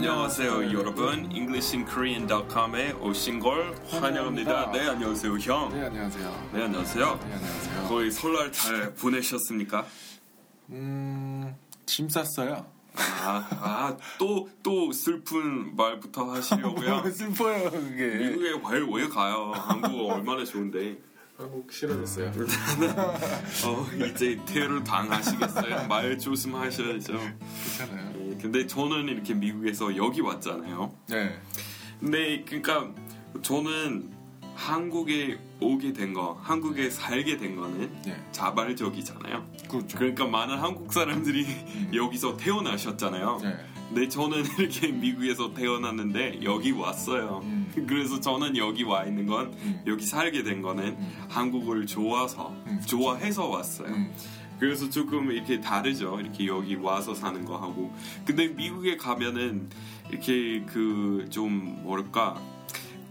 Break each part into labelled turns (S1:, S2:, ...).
S1: 안녕하세요 여러분 EnglishinKorean.com에 오신 걸 환영합니다. 네 안녕하세요 형.
S2: 네 안녕하세요.
S1: 네 안녕하세요.
S2: 네 안녕하세요.
S1: 거의 설날 잘 보내셨습니까?
S2: 음짐 쌌어요.
S1: 아또또 또 슬픈 말부터 하시려고요.
S2: 슬퍼요 그게.
S1: 미국에 왜, 왜 가요? 한국 얼마나 좋은데.
S2: 한국 싫어졌어요.
S1: 어, 이제 테러 당하시겠어요? 말 조심하셔야죠.
S2: 괜찮아요.
S1: 예, 근데 저는 이렇게 미국에서 여기 왔잖아요.
S2: 네.
S1: 근데 그러니까 저는 한국에 오게 된 거, 한국에 살게 된 거는
S2: 네.
S1: 자발적이잖아요.
S2: 그렇죠.
S1: 그러니까 많은 한국 사람들이 여기서 태어나셨잖아요.
S2: 네.
S1: 근데 저는 이렇게 미국에서 태어났는데 여기 왔어요.
S2: 음.
S1: 그래서 저는 여기 와 있는 건
S2: 음.
S1: 여기 살게 된 거는 한국을 좋아서
S2: 음.
S1: 좋아해서 왔어요.
S2: 음.
S1: 그래서 조금 이렇게 다르죠. 이렇게 여기 와서 사는 거 하고. 근데 미국에 가면은 이렇게 그 좀 뭐랄까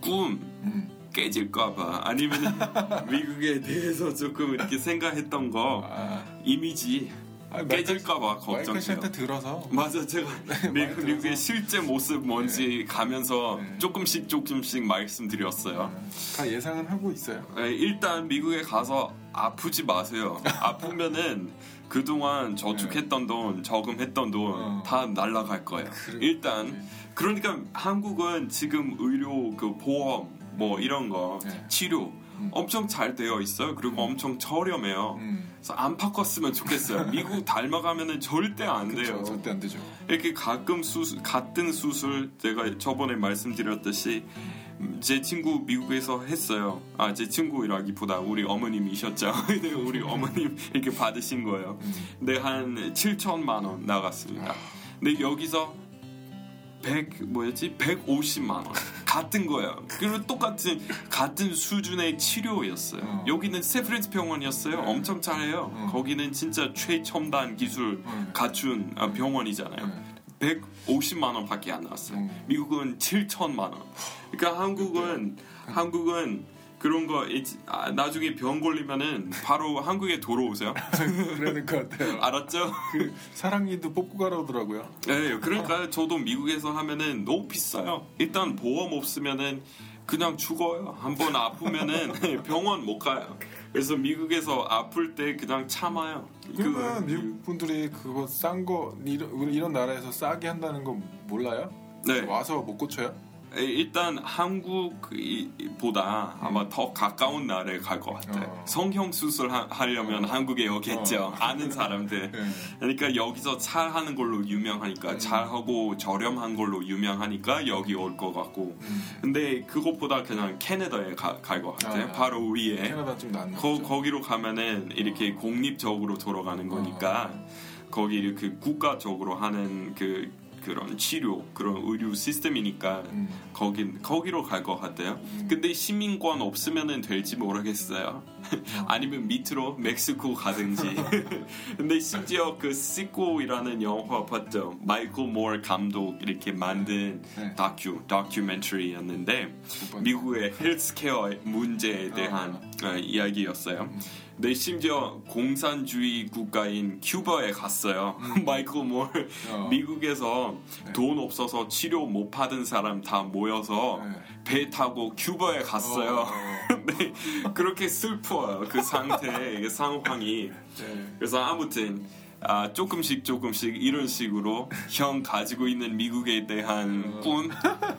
S1: 꿈
S2: 음.
S1: 깨질까봐 아니면 미국에 대해서 조금 이렇게 생각했던 거
S2: 아,
S1: 이미지
S2: 아,
S1: 깨질까봐
S2: 마이클
S1: 걱정돼요.
S2: 씨한테 들어서
S1: 맞아 제가 미국,
S2: 들어서.
S1: 미국의 실제 모습 뭔지 가면서
S2: 네.
S1: 조금씩 조금씩 말씀드렸어요.
S2: 다 예상은 하고 있어요.
S1: 네, 일단 미국에 가서 아프지 마세요. 아프면은 그동안 저축했던 돈, 저금했던 돈
S2: 어.
S1: 다 날라갈 거예요. 일단 그러니까 한국은 지금 의료 그 보험 뭐 이런 거
S2: 네.
S1: 치료
S2: 음.
S1: 엄청 잘 되어 있어요. 그리고 엄청 저렴해요.
S2: 음.
S1: 그래서 안 바꿨으면 좋겠어요. 미국 닮아가면은 절대 안
S2: 그렇죠.
S1: 돼요.
S2: 절대 안 되죠.
S1: 이렇게 가끔 수술, 같은 수술 제가 저번에 말씀드렸듯이 음, 제 친구 미국에서 했어요. 아, 제 친구라기보다 우리 어머님이셨죠. 근데 우리 어머님 이렇게 받으신 거예요. 근데 한 7천만 원 나갔습니다. 근데 여기서 100 뭐였지? 150만 원 같은 거예요. 그리고 똑같은 같은 수준의 치료였어요.
S2: 어.
S1: 여기는 세프렌스 병원이었어요.
S2: 네.
S1: 엄청 잘해요.
S2: 어.
S1: 거기는 진짜 최첨단 기술
S2: 음.
S1: 갖춘 아, 병원이잖아요.
S2: 음.
S1: 150만 원밖에 안 나왔어요.
S2: 음.
S1: 미국은 7천만 원. 그러니까 한국은 한국은 그런 거 있- 아, 나중에 병 걸리면은 바로 한국에 돌아오세요.
S2: 될것 같아요.
S1: 알았죠?
S2: 그 사랑니도 뽑고 가라더라고요.
S1: 네, 그러니까 저도 미국에서 하면은 너무 비싸요. 일단 보험 없으면은 그냥 죽어요. 한번 아프면은 병원 못 가요. 그래서 미국에서 아플 때 그냥 참아요.
S2: 그러면
S1: 그-
S2: 미국 분들이 그거 싼 거 이런, 이런 나라에서 싸게 한다는 거 몰라요?
S1: 네.
S2: 와서 못 고쳐요?
S1: 에, 일단 한국보다 아마 더 가까운 나라에 갈 것 같아요.
S2: 어.
S1: 성형 수술 하, 하려면 한국에 오겠죠.
S2: 어.
S1: 아는 사람들.
S2: 네.
S1: 그러니까 여기서 잘 하는 걸로 유명하니까
S2: 음.
S1: 잘하고 저렴한 걸로 유명하니까 여기 올 것 같고.
S2: 음.
S1: 근데 그것보다 그냥 캐나다에 갈 것 같아요.
S2: 아.
S1: 바로 위에.
S2: 캐나다 좀 낫나?
S1: 거, 거기로 가면은 이렇게 공립적으로 돌아가는 거니까 거기 이렇게 국가적으로 하는 그 그런 치료 그런 의료 시스템이니까
S2: 음.
S1: 거기 거기로 갈 것 같아요. 근데 시민권 없으면은 될지 모르겠어요. 아니면 밑으로 멕시코 가든지. 근데 심지어 그 Sicko이라는 영화 봤죠. 마이클 모어 감독 이렇게 만든
S2: 네.
S1: 다큐 다큐멘터리였는데. 미국의 헬스케어 문제에 대한 어, 이야기였어요. 근데 심지어 공산주의 국가인 큐바에 갔어요. 마이클 모어
S2: 어.
S1: 미국에서
S2: 네.
S1: 돈 없어서 치료 못 받은 사람 다 모여서
S2: 네.
S1: 배 타고 큐바에 갔어요.
S2: 어.
S1: 근데 그렇게 슬퍼요. 그 상태, 그 상황이.
S2: 네.
S1: 그래서 아무튼 아, 조금씩 조금씩 이런 식으로 형 가지고 있는 미국에 대한 꿈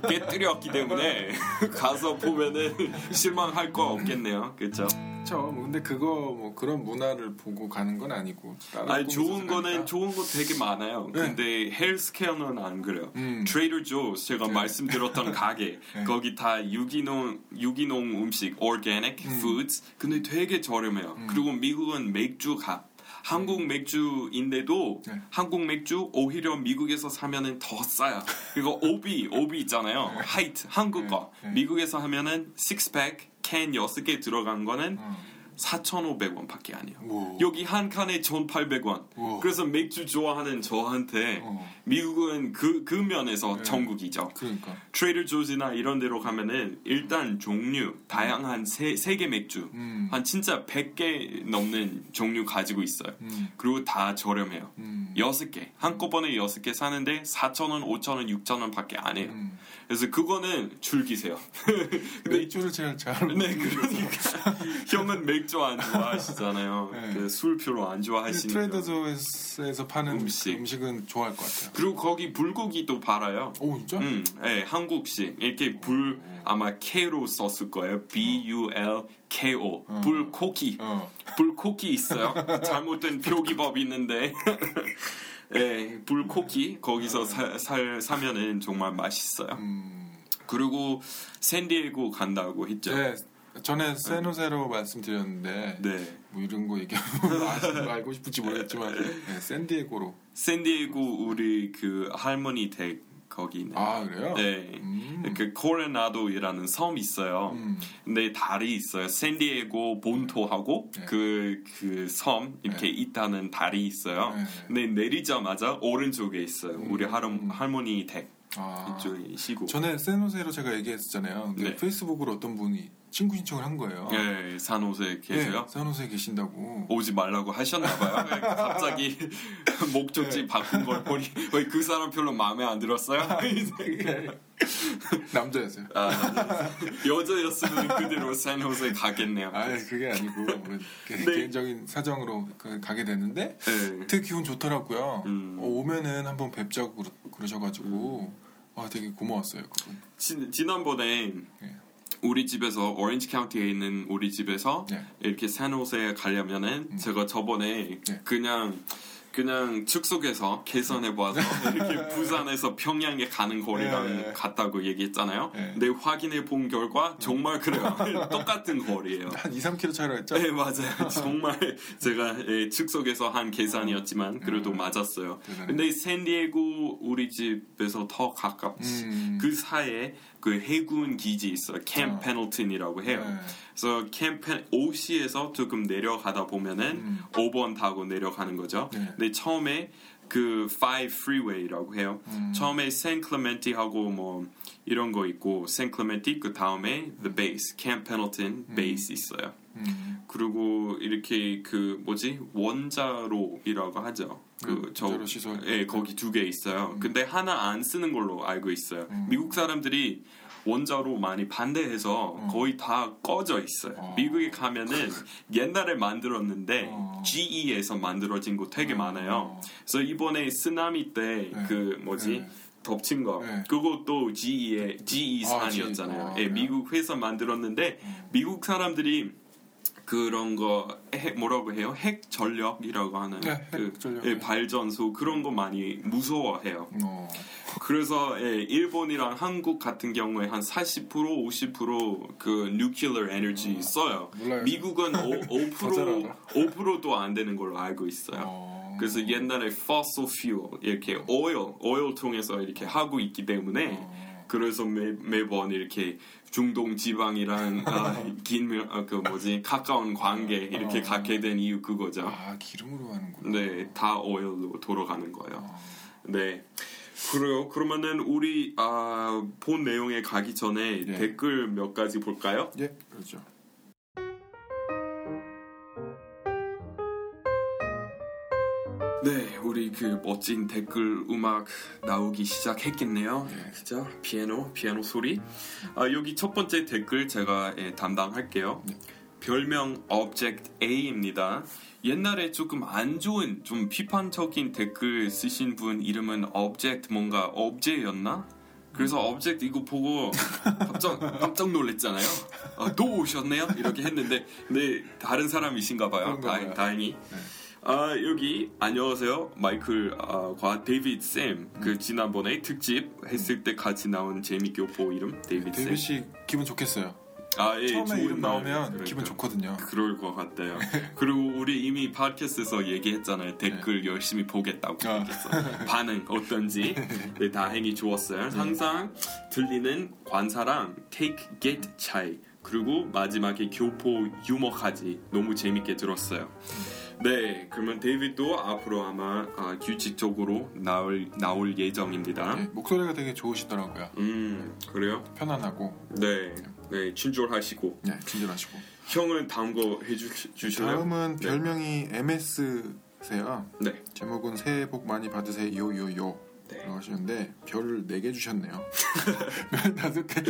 S1: 깨뜨렸기 때문에 가서 보면은 실망할 거 없겠네요. 그렇죠?
S2: 뭐 근데 그거 뭐 그런 문화를 보고 가는 건 아니고.
S1: 아니 좋은 거는
S2: 가니까.
S1: 좋은 거 되게 많아요.
S2: 네.
S1: 근데 헬스케어는 안 그래요.
S2: 음.
S1: 트레이더 조스 제가
S2: 네.
S1: 말씀드렸던 가게
S2: 네.
S1: 거기 다 유기농 유기농 음식 organic
S2: 음.
S1: foods 근데 되게 저렴해요. 그리고 미국은 맥주가 한국 맥주인데도
S2: 네.
S1: 한국 맥주 오히려 미국에서 사면은 더 싸요. 그리고 오비 오비 있잖아요. 하이트 한국 거
S2: 네. 네.
S1: 미국에서 하면은 six pack 캔 6개 들어간 거는
S2: 어.
S1: 4,500원 밖에 아니에요.
S2: 오.
S1: 여기 한 캔에 1,800원.
S2: 우와.
S1: 그래서 맥주 좋아하는 저한테
S2: 어.
S1: 미국은 그, 그 면에서
S2: 네.
S1: 천국이죠.
S2: 그러니까.
S1: Trader Joe's나 이런 데로 가면은 일단 종류 다양한 세, 세계 맥주
S2: 음.
S1: 한 진짜 100개 넘는 종류 가지고 있어요.
S2: 음.
S1: 그리고 다 저렴해요.
S2: 음.
S1: 여섯 개 한꺼번에 여섯 개 사는데 4,000원, 5,000원, 6,000원 밖에 안 해요.
S2: 음.
S1: 그래서 그거는 즐기세요. 근데
S2: 맥주를 제일 잘.
S1: 네, 그러니까 형은 맥주 안 좋아하시잖아요.
S2: 네.
S1: 그 술 별로 안 좋아하시니까.
S2: 트레이더조에서 파는
S1: 음식.
S2: 그 음식은 좋아할 것 같아요.
S1: 그리고 거기 불고기도 팔아요.
S2: 오 진짜?
S1: 음, 네, 한국식 이렇게 불 아마 K로 썼을 거예요. B U L K O
S2: 어.
S1: 불코기
S2: 어.
S1: 불코기 있어요. 잘못된 표기법 있는데. 네, 불코기 거기서 사, 살 사면은 정말 맛있어요.
S2: 음.
S1: 그리고 샌디에고 간다고 했죠.
S2: 네. 전에 세노세로 말씀드렸는데
S1: 네.
S2: 뭐 이런 거 얘기하면 알고 싶을지 모르겠지만 네, 샌디에고로.
S1: 샌디에고 우리 그 할머니 댁 거기는.
S2: 아 그래요?
S1: 네.
S2: 음.
S1: 그 코레나도이라는 섬 있어요.
S2: 음.
S1: 근데 달이 있어요. 샌디에고 본토하고
S2: 네.
S1: 그그섬 이렇게 있다는 달이 있어요.
S2: 네.
S1: 근데 내리자마자 오른쪽에 있어요. 우리 할,
S2: 음.
S1: 할머니 댁
S2: 아.
S1: 이쪽에 시고.
S2: 전에 세노세로 제가 얘기했었잖아요. 근데
S1: 네.
S2: 페이스북으로 어떤 분이 친구 신청을 한 거예요.
S1: 네, 산호세 계세요?
S2: 네, 산호세에 계신다고.
S1: 오지 말라고 하셨나봐요. 네, 갑자기 목적지
S2: 네.
S1: 바꾼 걸 보니 왜 그 사람 별로 마음에 안 들었어요?
S2: 남자였어요.
S1: 아, 여자였으면 그대로 산호세 가겠네요.
S2: 아 그게 아니고
S1: 네.
S2: 개인적인 사정으로 그 가게 됐는데
S1: 네.
S2: 되게 기분 좋더라고요.
S1: 음.
S2: 어, 오면은 한번 뵙자고 그러, 그러셔가지고 와 되게 고마웠어요 그분.
S1: 지, 지난번에
S2: 네.
S1: 우리 집에서 오렌지 카운티에 있는 우리 집에서
S2: 네.
S1: 이렇게 산호세에 가려면은 제가 저번에
S2: 네.
S1: 그냥 그냥 축소해서 계산해 봐서 이렇게 부산에서 평양에 가는 거리랑
S2: 네.
S1: 같다고 얘기했잖아요.
S2: 네.
S1: 근데 확인해 본 결과 정말 그래요. 똑같은 거리예요.
S2: 한 2, 3km 차이로 했죠?
S1: 네 맞아요. 정말 제가 예, 축소해서 한 계산이었지만 그래도
S2: 음.
S1: 맞았어요.
S2: 대단해.
S1: 근데 샌디에고 우리 집에서 더 가깝.
S2: 음.
S1: 그 사이에 그 해군 기지 있어요. Camp
S2: 어.
S1: Pendleton이라고 해요.
S2: 네.
S1: 그래서 Camp Pen, OC에서 조금 내려가다 보면은
S2: 음.
S1: 5번 타고 내려가는 거죠.
S2: 네.
S1: 근데 처음에 그 5 freeway라고 해요.
S2: 음.
S1: 처음에 San Clemente하고 뭐 이런 거 있고 San Clemente 그 다음에 the base Camp Pendleton base 있어요.
S2: 음.
S1: 그리고 이렇게 그 뭐지 원자로이라고 하죠. 그
S2: 음,
S1: 저. 예, 거기 두 개 있어요. 근데 하나 안 쓰는 걸로 알고 있어요.
S2: 음.
S1: 미국 사람들이 원자로 많이 반대해서
S2: 어.
S1: 거의 다 꺼져 있어요.
S2: 어.
S1: 미국에 가면은 옛날에 만들었는데
S2: 어.
S1: GE에서 만들어진 곳 되게
S2: 어.
S1: 많아요. 그래서 이번에 쓰나미 때
S2: 네.
S1: 그 뭐지
S2: 네.
S1: 덮친 거
S2: 네.
S1: 그것도 GE의 GE
S2: 아,
S1: 산이었잖아요.
S2: GE. 아,
S1: 예? 미국 회사 만들었는데
S2: 음.
S1: 미국 사람들이 그런 거 핵, 뭐라고 해요? 핵 전력이라고 하는
S2: 네,
S1: 핵그
S2: 전력.
S1: 예, 발전소 그런 거 많이 무서워해요.
S2: 어.
S1: 그래서 예, 일본이랑 한국 같은 경우에 한 40% 50%그 nuclear energy 써요.
S2: 아, 몰라요.
S1: 미국은 5, 더잘5%
S2: 알아.
S1: 5%도 안 되는 걸로 알고 있어요.
S2: 어.
S1: 그래서 옛날에 fossil fuel 이렇게 oil oil 통해서 이렇게 하고 있기 때문에
S2: 어.
S1: 그래서 매, 매번 이렇게 중동 지방이랑 아, 긴, 아, 그 뭐지 가까운 관계 이렇게
S2: 어.
S1: 갖게 된 이유 그거죠.
S2: 아 기름으로 하는구나.
S1: 네, 다 오일로 돌아가는 거예요.
S2: 어.
S1: 네. 그래요. 그러면은 우리 아, 본 내용에 가기 전에
S2: 네.
S1: 댓글 몇 가지 볼까요?
S2: 예, 그렇죠.
S1: 네, 우리 그 멋진 댓글 음악 나오기 시작했겠네요.
S2: 네.
S1: 그죠? 피아노, 피아노 소리. 아, 여기 첫 번째 댓글 제가 예, 담당할게요.
S2: 네.
S1: 별명 Object A입니다. 옛날에 조금 안 좋은 좀 비판적인 댓글 쓰신 분 이름은 Object 뭔가 obje였나? 그래서 Object 이거 보고 깜짝 깜짝 놀랐잖아요. 아, 또 오셨네요? 이렇게 했는데 근데 다른 사람이신가 봐요. 다행. 다행히.
S2: 네.
S1: 아 여기 안녕하세요 마이클과 데이비드 쌤 그 지난번에 특집 했을 때 같이 나온 재미교포 이름 데이비드 쌤.
S2: 데이비드 씨 기분 좋겠어요.
S1: 아, 예,
S2: 처음에 이름
S1: 말.
S2: 나오면
S1: 그러니까.
S2: 기분 좋거든요.
S1: 그럴 것 같아요. 그리고 우리 이미 팟캐스트에서 얘기했잖아요. 댓글 열심히 보겠다고
S2: 아.
S1: 반응 어떤지 네, 다행히 좋았어요. 항상 헷갈리는 관사랑 take get 차이 그리고 마지막에 교포 유머까지 너무 재밌게 들었어요. 네, 그러면 데이비도 앞으로 아마 아, 규칙적으로 나올 나올 예정입니다.
S2: 네, 목소리가 되게 좋으시더라고요.
S1: 음, 그래요?
S2: 편안하고
S1: 네, 네, 친절하시고
S2: 네, 친절하시고.
S1: 형은 다음 거 해주실래요?
S2: 다음은
S1: 네.
S2: 별명이 MS세요.
S1: 네,
S2: 제목은 새해 복 많이 받으세요 요요요
S1: 네.
S2: 하시는데 별을 4개 주셨네요 별 다섯 개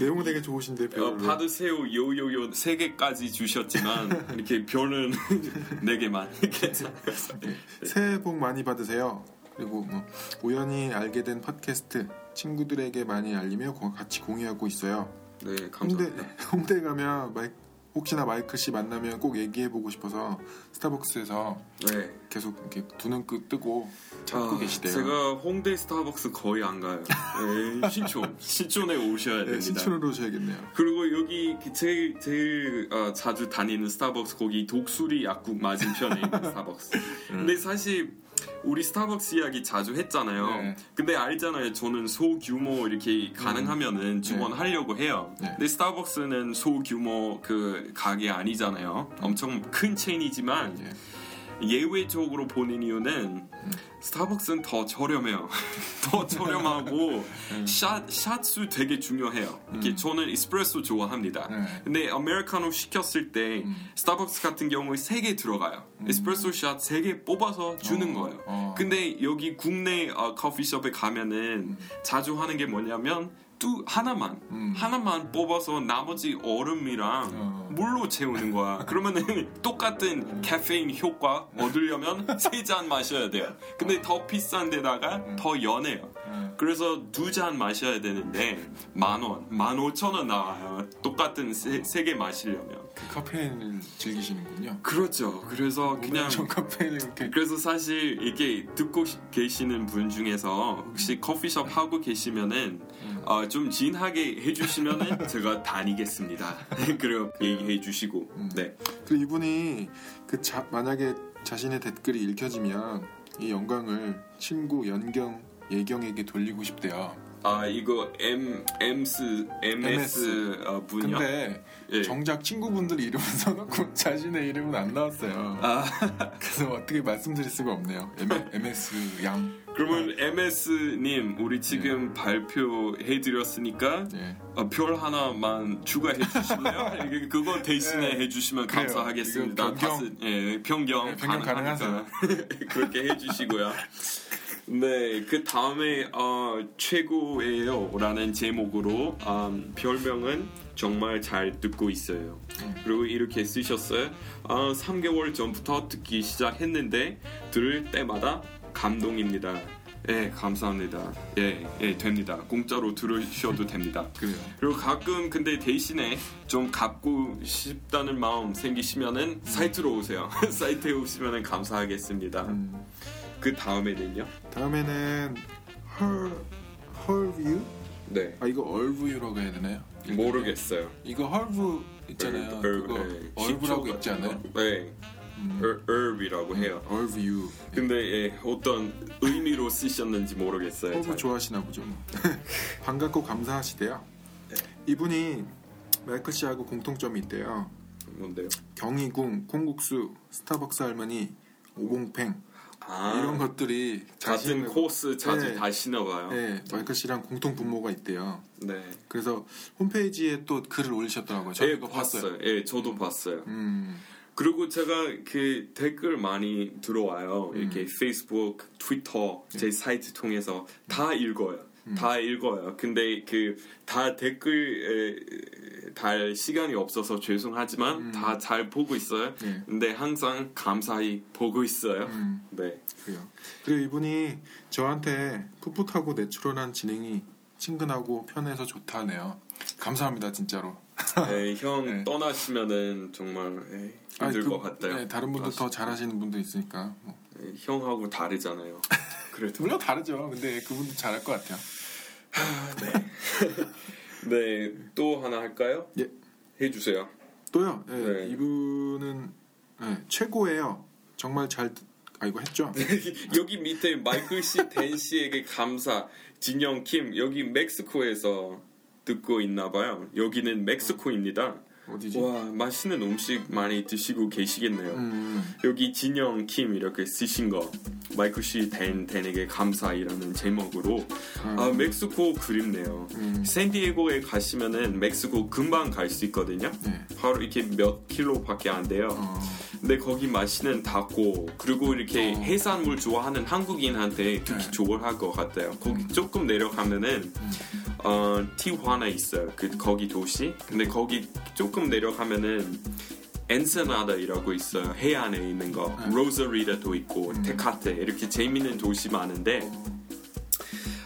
S2: 내용은 되게 좋으신데
S1: 어,
S2: 별을
S1: 받으세요 요요요 세 개까지 주셨지만 이렇게 별은 네 개만 이렇게
S2: 네. 새해 복 많이 받으세요 그리고 뭐 우연히 알게 된 팟캐스트 친구들에게 많이 알리며 고- 같이 공유하고 있어요
S1: 네
S2: 홍대,
S1: 감사합니다.
S2: 홍대 가면 마이, 혹시나 마이클 씨 만나면 꼭 얘기해보고 싶어서 스타벅스에서
S1: 네.
S2: 계속 이렇게 두 눈 뜨고 찾고
S1: 아,
S2: 계시대요
S1: 제가 홍대 스타벅스 거의 안 가요. 네, 신촌 신촌에 오셔야
S2: 네,
S1: 됩니다.
S2: 신촌으로 오셔야겠네요
S1: 그리고 여기 그 제일 제일 어, 자주 다니는 스타벅스 거기 독수리 약국 맞은편에 있는 스타벅스. 근데 사실 우리 스타벅스 이야기 자주 했잖아요.
S2: 네.
S1: 근데 알잖아요. 저는 소규모 이렇게 가능하면은 지원하려고 해요.
S2: 네.
S1: 근데 스타벅스는 소규모 그 가게 아니잖아요. 엄청 큰 체인이지만
S2: 예.
S1: 예외적으로 보는 이유는 스타벅스는 더 저렴해요. 더 저렴하고 샷, 샷수 되게 중요해요. 이렇게 저는 에스프레소 좋아합니다.
S2: 네.
S1: 근데 아메리카노 시켰을 때 스타벅스 같은 경우에 3개 들어가요. 에스프레소 샷 3개 뽑아서 주는
S2: 어,
S1: 거예요.
S2: 어.
S1: 근데 여기 국내 어, 커피숍에 가면은 자주 하는 게 뭐냐면 뚜 하나만
S2: 음.
S1: 하나만 뽑아서 나머지 얼음이랑
S2: 어.
S1: 물로 채우는 거야. 그러면은 똑같은 카페인 효과 얻으려면 세 잔 마셔야 돼요. 근데 더 비싼 데다가 더 연해요.
S2: 음.
S1: 그래서 두 잔 마셔야 되는데 만 원, 만 오천 원 나와요. 똑같은 세 개 마시려면.
S2: 그 카페인을 즐기시는군요.
S1: 그렇죠. 그래서 그냥
S2: 전 카페인을 이렇게
S1: 그래서 사실 이게 듣고 시- 계시는 분 중에서 혹시 커피숍 하고 계시면은 어, 좀 진하게 해주시면은 제가 다니겠습니다. 그리고 얘기해 주시고 네.
S2: 그리고 이분이 그 자, 만약에 자신의 댓글이 읽혀지면 이 영광을 친구 연경 예경에게 돌리고 싶대요.
S1: 아 이거 M MS MS 어, 분요.
S2: 근데
S1: 예.
S2: 정작 친구분들 이름을 써놓고 자신의 이름은 안 나왔어요.
S1: 아
S2: 그래서 어떻게 말씀드릴 수가 없네요. M, MS 양.
S1: 그러면 MS님 우리 지금 발표해 드렸으니까
S2: 예.
S1: 어, 별 하나만 추가해 주실래요? 그거 대신에
S2: 네.
S1: 해주시면
S2: 그래요.
S1: 감사하겠습니다.
S2: 변경-
S1: 예, 변경,
S2: 네, 변경
S1: 가능하니까 그렇게 해주시고요. 네, 그 다음에 어, 최고예요라는 제목으로 음, 별명은 정말 잘 듣고 있어요. 그리고 이렇게 쓰셨어요. 어, 3개월 전부터 듣기 시작했는데 들을 때마다 감동입니다. 예, 감사합니다. 예, 예, 됩니다. 공짜로 들으셔도 됩니다.
S2: 그래요.
S1: 그리고 가끔 근데 대신에 좀 갚고 싶다는 마음 생기시면은 사이트로 오세요. 사이트에 오시면은 감사하겠습니다.
S2: 음,
S1: 그 다음에는요?
S2: 다음에는 헐 헐뷰?
S1: 네.
S2: 아 이거 얼뷰라고 해야 되나요?
S1: 모르겠어요.
S2: 이거 헐브 있잖아요. 그거 얼브라고 있지 않아요?
S1: 네.
S2: 음.
S1: 얼비라고 해요.
S2: 얼뷰.
S1: 근데 예, 어떤 의미로 쓰셨는지 모르겠어요.
S2: 헐브
S1: 잘.
S2: 좋아하시나 보죠. 뭐. 반갑고 감사하시대요.
S1: 네.
S2: 이분이 마이클 씨하고 공통점이 있대요.
S1: 뭔데요?
S2: 경희궁, 콩국수, 스타벅스 할머니, 오공팽
S1: 아,
S2: 이런 것들이
S1: 같은 코스 자주
S2: 네.
S1: 다시나 봐요.
S2: 네, 마이클 씨랑 공통 분모가 있대요.
S1: 네.
S2: 그래서 홈페이지에 또 글을 올리셨더라고요. 저
S1: 예,
S2: 봤어요.
S1: 봤어요. 예, 저도 봤어요.
S2: 음,
S1: 그리고 제가 그 댓글 많이 들어와요.
S2: 음.
S1: 이렇게 페이스북, 트위터,
S2: 네.
S1: 제 사이트 통해서 다 읽어요.
S2: 음.
S1: 다 읽어요. 근데 그 다 댓글 에, 달 시간이 없어서 죄송하지만 다잘 보고 있어요.
S2: 음. 네.
S1: 근데 항상 감사히 보고 있어요.
S2: 음,
S1: 네.
S2: 그래요. 그리고 이분이 저한테 풋풋하고 내추럴한 진행이 친근하고 편해서 좋다네요. 감사합니다, 진짜로.
S1: 네, 형
S2: 네.
S1: 떠나시면은 정말 에, 힘들
S2: 아니, 그,
S1: 것 같아요.
S2: 네, 다른 분들 더 잘하시는 분도 있으니까. 뭐.
S1: 네, 형하고 다르잖아요. 그래도
S2: 물론 다르죠. 근데 그분도 잘할 것 같아요.
S1: 네, 또 하나 할까요?
S2: 예.
S1: 해주세요.
S2: 또요. 예,
S1: 네.
S2: 이분은 예, 최고예요. 정말 잘. 듣- 아 이거 했죠?
S1: 여기 밑에 마이클 씨, 댄 씨에게 감사. 진영 킴 여기 멕시코에서 듣고 있나 봐요. 여기는 멕시코입니다.
S2: 어디지?
S1: 와 맛있는 음식 많이 드시고 계시겠네요.
S2: 음,
S1: 여기 진영 킴 이렇게 쓰신 거 마이클 씨댄 댄에게 감사이라는 제목으로 아 멕시코 그립네요.
S2: 음.
S1: 샌디에고에 가시면은 멕시코 금방 갈 수 있거든요.
S2: 네.
S1: 바로 이렇게 몇 킬로밖에 안 돼요.
S2: 어,
S1: 근데 거기 맛있는 타코 그리고 이렇게
S2: 어.
S1: 해산물 좋아하는 한국인한테 특히
S2: 네.
S1: 좋을 것 같아요. 거기 조금 내려가면은 어, 티화나 있어요. 그 거기 도시. 근데 거기 조금 내려가면은 엔세나다이라고 있어요. 해안에 있는 거.
S2: 네.
S1: 로사리다도 있고 테카테 이렇게 재밌는 도시 많은데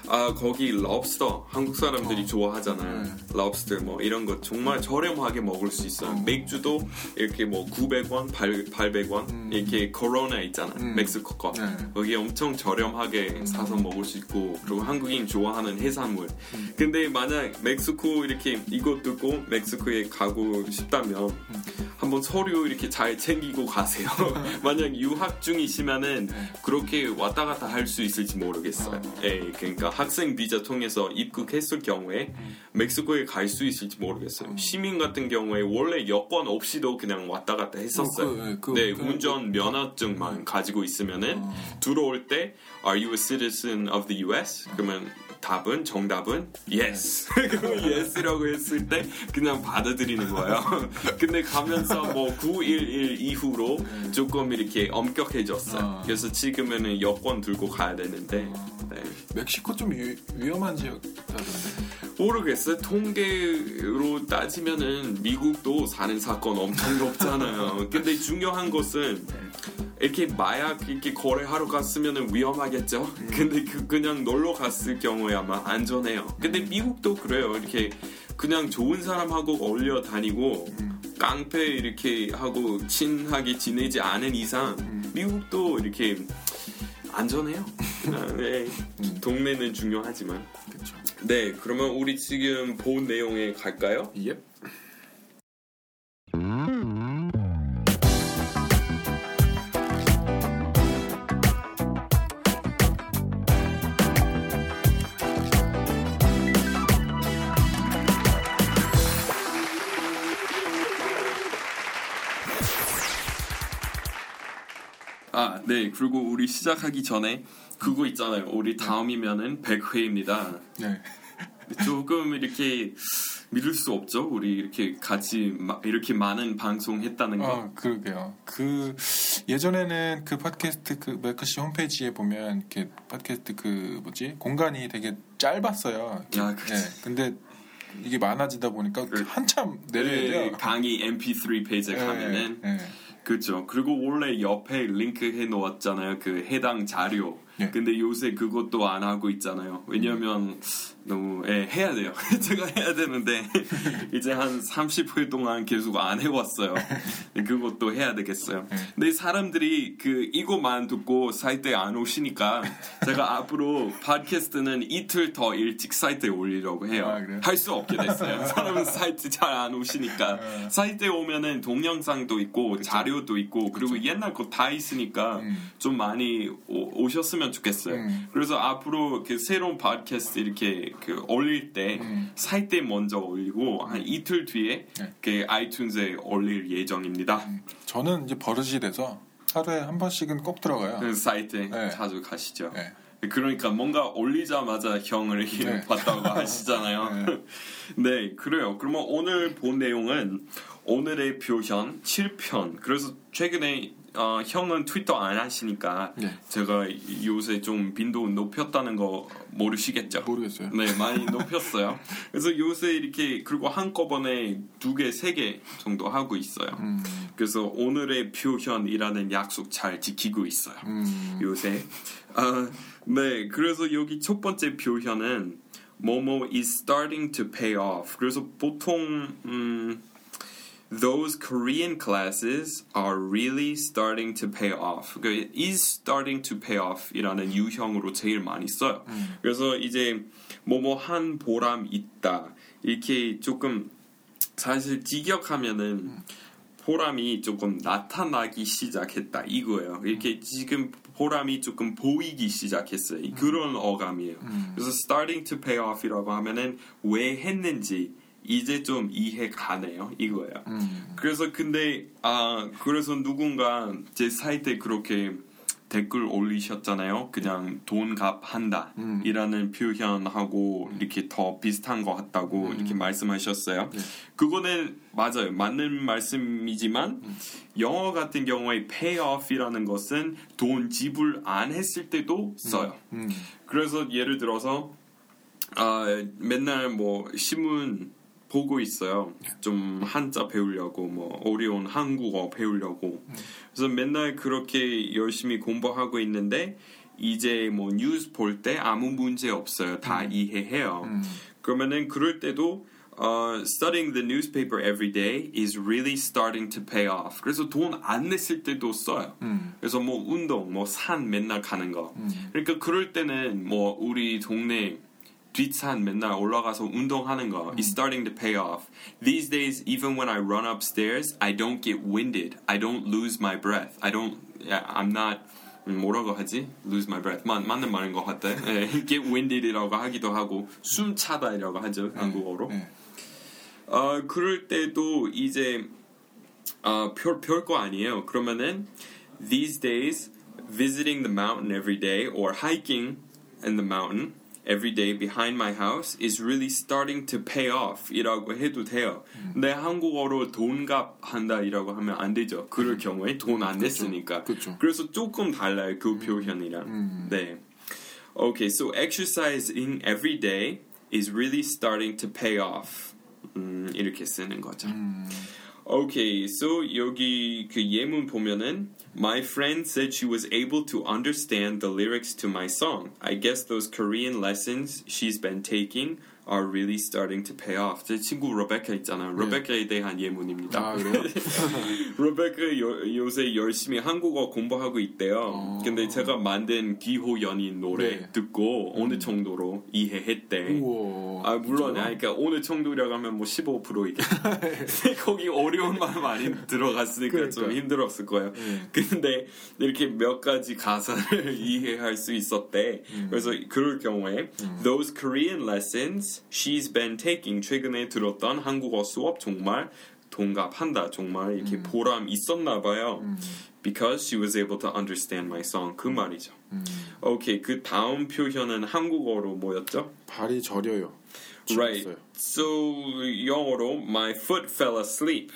S1: 아 거기 럽스터 한국 사람들이
S2: 어.
S1: 좋아하잖아요.
S2: 네.
S1: 럽스터 뭐 이런 거 정말 저렴하게 먹을 수 있어요.
S2: 어.
S1: 맥주도 이렇게 뭐 900원, 800원
S2: 음.
S1: 이렇게 코로나 있잖아.
S2: 음.
S1: 멕시코 거.
S2: 네.
S1: 거기 엄청 저렴하게 사서 먹을 수 있고 그리고 한국인 좋아하는 해산물.
S2: 음.
S1: 근데 만약 멕시코 이렇게 이거 듣고 멕시코에 가고 싶다면
S2: 음.
S1: 한번 서류 이렇게 잘 챙기고 가세요. 만약 유학 중이시면은
S2: 네.
S1: 그렇게 왔다 갔다 할 수 있을지 모르겠어요.
S2: 어.
S1: 예, 그러니까 학생 비자 통해서 입국했을 경우에
S2: 음.
S1: 멕시코에 갈 수 있을지 모르겠어요. 시민 같은 경우에 원래 여권 없이도 그냥 왔다 갔다 했었어요.
S2: 어, 그, 예, 그,
S1: 네,
S2: 그-
S1: 운전 면허증만 가지고 있으면은
S2: 어.
S1: 들어올 때 Are you a citizen of the U.S.? 그러면 답은 정답은 yes. 그럼 yes라고 했을 때 그냥 받아들이는 거예요. 근데 가면서 뭐 911 이후로 조금 이렇게 엄격해졌어요.
S2: 어.
S1: 그래서 지금은 여권 들고 가야 되는데 네.
S2: 멕시코 좀 위, 위험한 지역이라던데.
S1: 모르겠어요. 통계로 따지면은 미국도 사는 사건 엄청 높잖아요. 근데 중요한 것은 이렇게 마약 이렇게 거래하러 갔으면은 위험하겠죠. 근데 그 그냥 놀러 갔을 경우에 아마 안전해요. 근데 미국도 그래요. 이렇게 그냥 좋은 사람하고 어울려 다니고 깡패 이렇게 하고 친하게 지내지 않은 이상 미국도 이렇게 안전해요. 네, 동네는 중요하지만.
S2: 그렇죠.
S1: 네, 그러면 우리 지금 본 내용에 갈까요?
S2: 예.
S1: 아, 네. 그리고 우리 시작하기 전에 그거 있잖아요. 우리 다음이면은 100회입니다.
S2: 네.
S1: 조금 이렇게 믿을 수 없죠. 우리 이렇게 같이 마- 이렇게 많은 방송 했다는 거.
S2: 어, 그러게요. 그 예전에는 그 팟캐스트 그 메커시 홈페이지에 보면 이렇게 팟캐스트 그 뭐지 공간이 되게 짧았어요.
S1: 야, 그치.
S2: 예, 근데 이게 많아지다 보니까
S1: 그-
S2: 한참 내려야
S1: 네,
S2: 돼요.
S1: 강의 MP3 페이지에
S2: 예,
S1: 가면은
S2: 예.
S1: 그렇죠. 그리고 원래 옆에 링크 해 놓았잖아요. 그 해당 자료.
S2: 예.
S1: 근데 요새 그것도 안 하고 있잖아요. 왜냐면 너무 예, 해야 돼요. 제가 해야 되는데 이제 한 30회 동안 계속 안 해왔어요. 그것도 해야 되겠어요.
S2: 예.
S1: 근데 사람들이 그 이거만 듣고 사이트에 안 오시니까 제가 앞으로 팟캐스트는 이틀 더 일찍 사이트에 올리려고 해요.
S2: 아, 그래요?
S1: 할수 없게 됐어요. 사람은 사이트 잘 안 오시니까
S2: 예.
S1: 사이트에 오면은 동영상도 있고 자료도 있고 그리고 옛날 거 다 있으니까
S2: 음.
S1: 좀 많이 오, 셨으면 좋겠어요.
S2: 음.
S1: 그래서 앞으로 그 새로운 팟캐스트 이렇게 그 올릴 때
S2: 음.
S1: 사이트에 먼저 올리고 한 이틀 뒤에
S2: 네.
S1: 그 아이튠즈에 올릴 예정입니다.
S2: 저는 이제 버릇이 돼서 하루에 한 번씩은 꼭 들어가요.
S1: 그 사이트에
S2: 네.
S1: 자주 가시죠.
S2: 네.
S1: 그러니까 뭔가 올리자마자 형을 이렇게
S2: 네.
S1: 봤다고 하시잖아요. 네, 그래요. 그러면 오늘 본 내용은 오늘의 표현 7편. 그래서 최근에 어, 형은 트위터 안 하시니까
S2: 네.
S1: 제가 요새 좀 빈도 높였다는 거 모르시겠죠?
S2: 모르겠어요.
S1: 네, 많이 높였어요. 그래서 요새 이렇게 그리고 한꺼번에 두 개, 세 개 정도 하고 있어요.
S2: 음,
S1: 그래서 오늘의 표현이라는 약속 잘 지키고 있어요.
S2: 음,
S1: 요새. 아, 네, 그래서 여기 첫 번째 표현은 뭐뭐 is starting to pay off. 그래서 보통 음, those Korean classes are really starting to pay off. 그 is starting to pay off이라는 유형으로 제일 많이 써요. 그래서 이제 뭐뭐 한 보람 있다. 이렇게 조금 사실 직역하면은 보람이 조금 나타나기 시작했다 이거예요. 이렇게 지금 보람이 조금 보이기 시작했어요. 그런 어감이에요. 그래서 starting to pay off이라고 하면은 왜 했는지 이제 좀 이해 가네요. 이거예요.
S2: 음.
S1: 그래서 근데 아 그래서 누군가 제 사이트에 그렇게 댓글 올리셨잖아요. 그냥 돈 값한다
S2: 음.
S1: 이라는 표현하고 이렇게 더 비슷한 것 같다고 이렇게 말씀하셨어요.
S2: 네.
S1: 그거는 맞아요. 맞는 말씀이지만 영어 같은 경우에 pay off이라는 것은 돈 지불 안 했을 때도 써요.
S2: 음.
S1: 그래서 예를 들어서 아, 맨날 뭐 신문 보고 있어요. 좀 한자 배우려고 뭐 어려운 한국어 배우려고. 그래서 맨날 그렇게 열심히 공부하고 있는데 이제 뭐 뉴스 볼 때 아무 문제 없어요. 다 이해해요.
S2: 음.
S1: 그러면은 그럴 때도 어, studying the newspaper every day is really starting to pay off. 그래서 돈 안 냈을 때도 써요.
S2: 음.
S1: 그래서 뭐 운동, 뭐 산 맨날 가는 거. 그러니까 그럴 때는 뭐 우리 동네 뒷산 맨날 올라가서 운동하는 거 is starting to pay off. These days, even when I run upstairs, I don't get winded. I don't lose my breath. I don't. yeah, I'm not. 음, 뭐라고 하지? Lose my breath. 맞, 맞는 말인 것 같아. 예, get winded이라고 하기도 하고 숨 차다이라고 하죠 한국어로.
S2: 네.
S1: 어, 그럴 때도 이제 어, 별, 별거 아니에요. 그러면은 these days visiting the mountain every day or hiking in the mountain every day behind my house is really starting to pay off 이라고 해도 돼요. 근데 한국어로 돈값 한다 이라고 하면 안 되죠. 그럴 경우에 돈 안 냈으니까.
S2: 그쵸.
S1: 그래서 조금 달라요. 그 표현이랑. 네. Okay, so exercising every day is really starting to pay off. 음, 이렇게 쓰는 거죠. Okay, so 여기 그 예문 보면은 my friend said she was able to understand the lyrics to my song. I guess those Korean lessons she's been taking are really starting to pay off. 제 친구 로베카 있잖아요. 로베카에 대한 예문입니다.
S2: 아?
S1: 로베카 요, 요새 열심히 한국어 공부하고 있대요. 근데 제가 만든 기호 연인 노래
S2: 네.
S1: 듣고 어느 정도로 이해했대.
S2: 우와.
S1: 아 물론? 아니, 그러니까 어느 정도라고 하면 뭐 15%이게 거기 어려운 말 많이 들어갔으니까 좀
S2: 그러니까.
S1: 힘들었을 거예요.
S2: 네.
S1: 근데 이렇게 몇 가지 가사를 이해할 수 있었대.
S2: 음.
S1: 그래서 그럴 경우에 those Korean lessons she's been taking 최근에 들었던 한국어 수업 정말 동갑한다. 정말
S2: 음.
S1: 이렇게 보람 있었나 봐요. Because she was able to understand my song.
S2: 음.
S1: 그 말이죠. 오케이 그 다음 표현은 한국어로 뭐였죠?
S2: 발이 저려요.
S1: Right.
S2: 죽었어요.
S1: So 영어로 my foot fell asleep.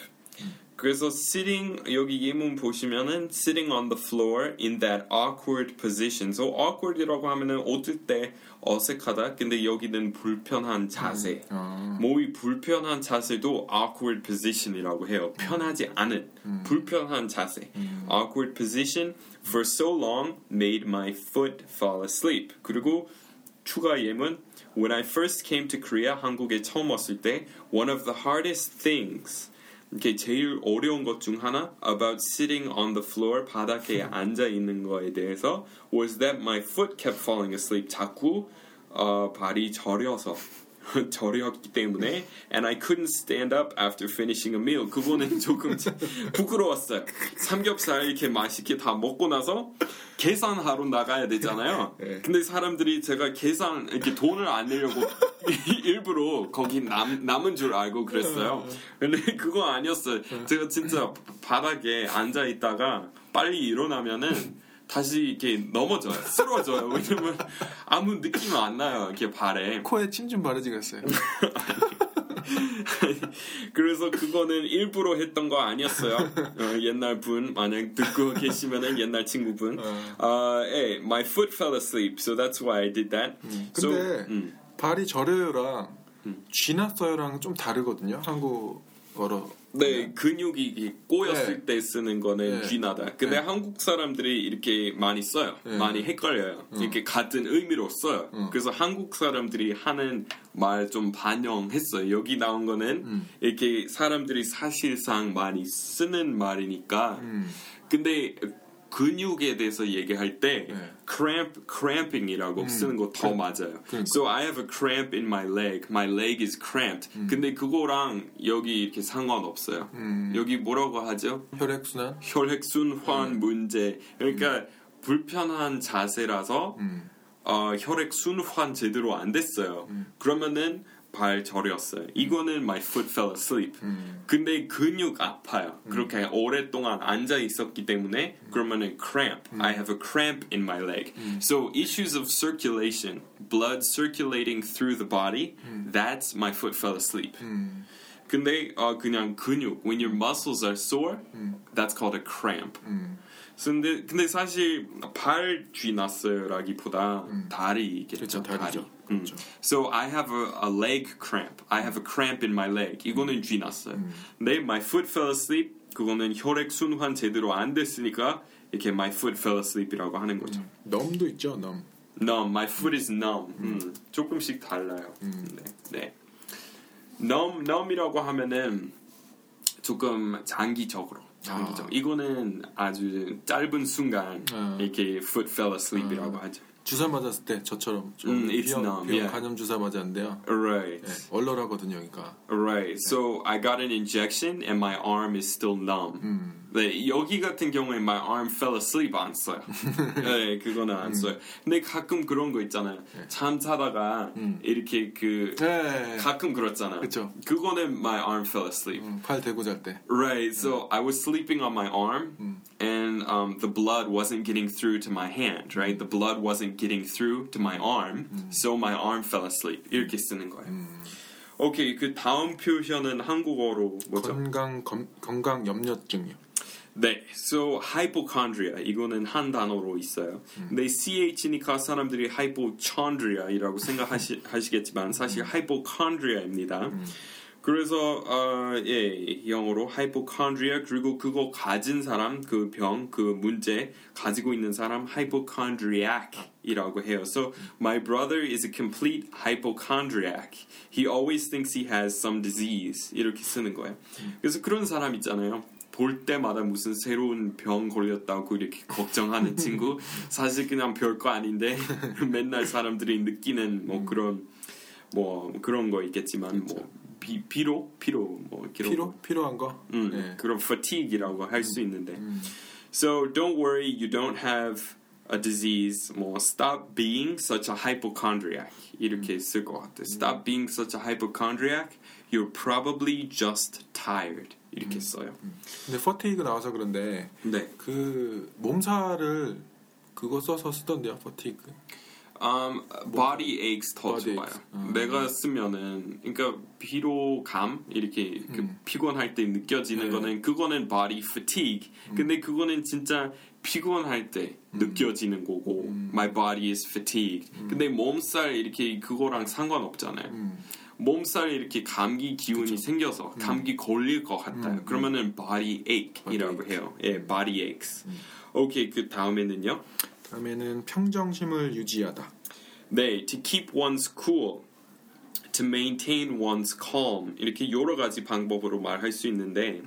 S1: 그래서 sitting 여기 예문 보시면은 sitting on the floor in that awkward position. So awkward이라고 하면은 어떨 때 어색하다. 근데 여기는 불편한 자세.
S2: 아.
S1: 뭐이 불편한 자세도 awkward position이라고 해요. 편하지 않은 불편한 자세. awkward position for so long made my foot fall asleep. 그리고 추가 예문 When I first came to Korea, 한국에 처음 왔을 때 one of the hardest things 이렇게 제일 어려운 것 중 하나 about sitting on the floor 바닥에 앉아 있는 거에 대해서 was that my foot kept falling asleep. 자꾸 어, 발이 저려서 저렸기 때문에 and I couldn't stand up after finishing a meal. 그거는 조금 부끄러웠어요. 삼겹살 이렇게 맛있게 다 먹고 나서 계산하러 나가야 되잖아요.
S2: 네.
S1: 근데 사람들이 제가 계산 이렇게 돈을 안 내려고 일부러 거기 남, 남은 줄 알고 그랬어요. 근데 그거 아니었어요. 제가 진짜 바닥에 앉아 있다가 빨리 일어나면은 다시 이렇게 넘어져요. 쓰러져요. 왜냐면 아무 느낌 안 나요. 이렇게 발에.
S2: 코에 침 좀 바르지 그랬어요.
S1: 그래서 그거는 일부러 했던 거 아니었어요. 어, 옛날 분 만약 듣고 계시면은 옛날 친구분. 아, 예, my foot fell asleep, so that's why I did that. So,
S2: 근데
S1: 음.
S2: 발이 저려요랑 쥐 났어요랑 좀 다르거든요. 한국어로.
S1: 네, 근육이 이렇게 꼬였을
S2: 네.
S1: 때 쓰는 거는
S2: 네.
S1: 쥐나다. 근데
S2: 네.
S1: 한국 사람들이 이렇게 많이 써요.
S2: 네.
S1: 많이 헷갈려요. 이렇게 같은 의미로 써요. 그래서 한국 사람들이 하는 말 좀 반영했어요. 여기 나온 거는 이렇게 사람들이 사실상 많이 쓰는 말이니까.
S2: 음.
S1: 근데 근육에 대해서 얘기할 때
S2: 네.
S1: cramp, cramping이라고 쓰는 거 더 맞아요.
S2: 그러니까.
S1: So I have a cramp in my leg. My leg is cramped. 근데 그거랑 여기 이렇게 상관없어요. 여기 뭐라고 하죠?
S2: 혈액순환.
S1: 혈액순환 문제. 그러니까 불편한 자세라서
S2: 음.
S1: 어, 혈액 순환 제대로 안 됐어요. 그러면은 발 저렸어요. 이거는 my foot fell asleep.
S2: 음.
S1: 근데 근육 아파요. 그렇게 오랫동안 앉아 있었기 때문에 그러면은 cramp. I have a cramp in my leg. So issues of circulation, blood circulating through the body, that's my foot fell asleep.
S2: 음.
S1: 근데 어, 그냥 근육, when your muscles are sore, that's called a cramp.
S2: 음.
S1: 근데 근데 사실 발 쥐났어요라기보다 다리겠죠.
S2: 그렇죠, 다리죠.
S1: 음.
S2: 그렇죠.
S1: So I have a, a leg cramp. I have a cramp in my leg. 이거는 쥐났어요. 근데 my foot fell asleep. 그거는 혈액 순환 제대로 안 됐으니까 이렇게 my foot fell asleep이라고 하는 거죠.
S2: 넘도 있죠, 넘.
S1: numb. My foot is numb. 음, 조금씩 달라요. 네. 네. numb, numb이라고 하면은 조금 장기적으로. 장기적.
S2: 아.
S1: 이거는 아주 짧은 순간
S2: 아.
S1: 이렇게 foot fell asleep이라고 하죠.
S2: 주사 맞았을 때 저처럼 좀
S1: 음, it's numb, yeah.
S2: 간염 주사 맞았는데요.
S1: Right.
S2: 네, 얼얼하거든요, 여기가.
S1: Right. So I got an injection and my arm is still numb.
S2: 음.
S1: 네, 여기 같은 경우에 my arm fell asleep 안 써요. 네, 그거는 안 써요. 근데 가끔 그런 거 있잖아요. 잠 자다가 이렇게 그
S2: 네.
S1: 가끔 그렇잖아요.
S2: 그쵸.
S1: 그거는 my arm fell asleep.
S2: 음, 팔 대고 잘 때.
S1: Right. So I was sleeping on my arm, and um, the blood wasn't getting through to my hand. Right. The blood wasn't getting through to my arm, so my arm fell asleep. 이렇게 쓰는 거예요. 오케이. 그 다음 표현은 한국어로 뭐죠?
S2: 건강 검, 건강 염려증이요.
S1: 네, so hypochondria 이거는 한 단어로 있어요. 근데 ch니까 사람들이 hypochondria이라고 생각하시겠지만 사실 hypochondria입니다. 그래서 어, 예 영어로 hypochondria 그리고 그거 가진 사람 그 병 그 문제 가지고 있는 사람 hypochondriac이라고 해요. So my brother is a complete hypochondriac. He always thinks he has some disease 이렇게 쓰는 거예요. 그래서 그런 사람 있잖아요. 볼 때마다 무슨 새로운 병 걸렸다고 이렇게 걱정하는 친구 사실 그냥 별거 아닌데 맨날 사람들이 느끼는 뭐 그런 뭐 그런 거 있겠지만 뭐 비, 피로 피로 뭐 이렇게
S2: 피로 필요한 거.
S1: 음,
S2: 네.
S1: 그런 fatigue이라고 할 수 있는데 so don't worry you don't have a disease 뭐 stop being such a hypochondriac 이렇게 쓸 것 같아요 stop being such a hypochondriac you're probably just tired 이렇게 써요
S2: 근데 퍼테이그 나와서 그런데
S1: 네
S2: 그 몸살을 그거 써서 쓰던데요, 퍼테이그.
S1: Um, body aches 더
S2: body
S1: 좋아요.
S2: aches. 음.
S1: 내가 쓰면은 그러니까 피로감 이렇게 그 피곤할 때 느껴지는
S2: 네.
S1: 거는 그거는 body fatigue. 근데 그거는 진짜 피곤할 때 느껴지는 거고 my body is fatigued. 근데 몸살 이렇게 그거랑 상관없잖아요.
S2: 음.
S1: 몸살에 이렇게 감기 기운이 생겨서 감기 걸릴 것 같아요. 그러면은 body ache이라고
S2: Body
S1: 해요. 예, body aches. 오케이 그 다음에는요.
S2: 다음에는 평정심을 유지하다.
S1: 네, to keep one's cool, to maintain one's calm 이렇게 여러 가지 방법으로 말할 수 있는데,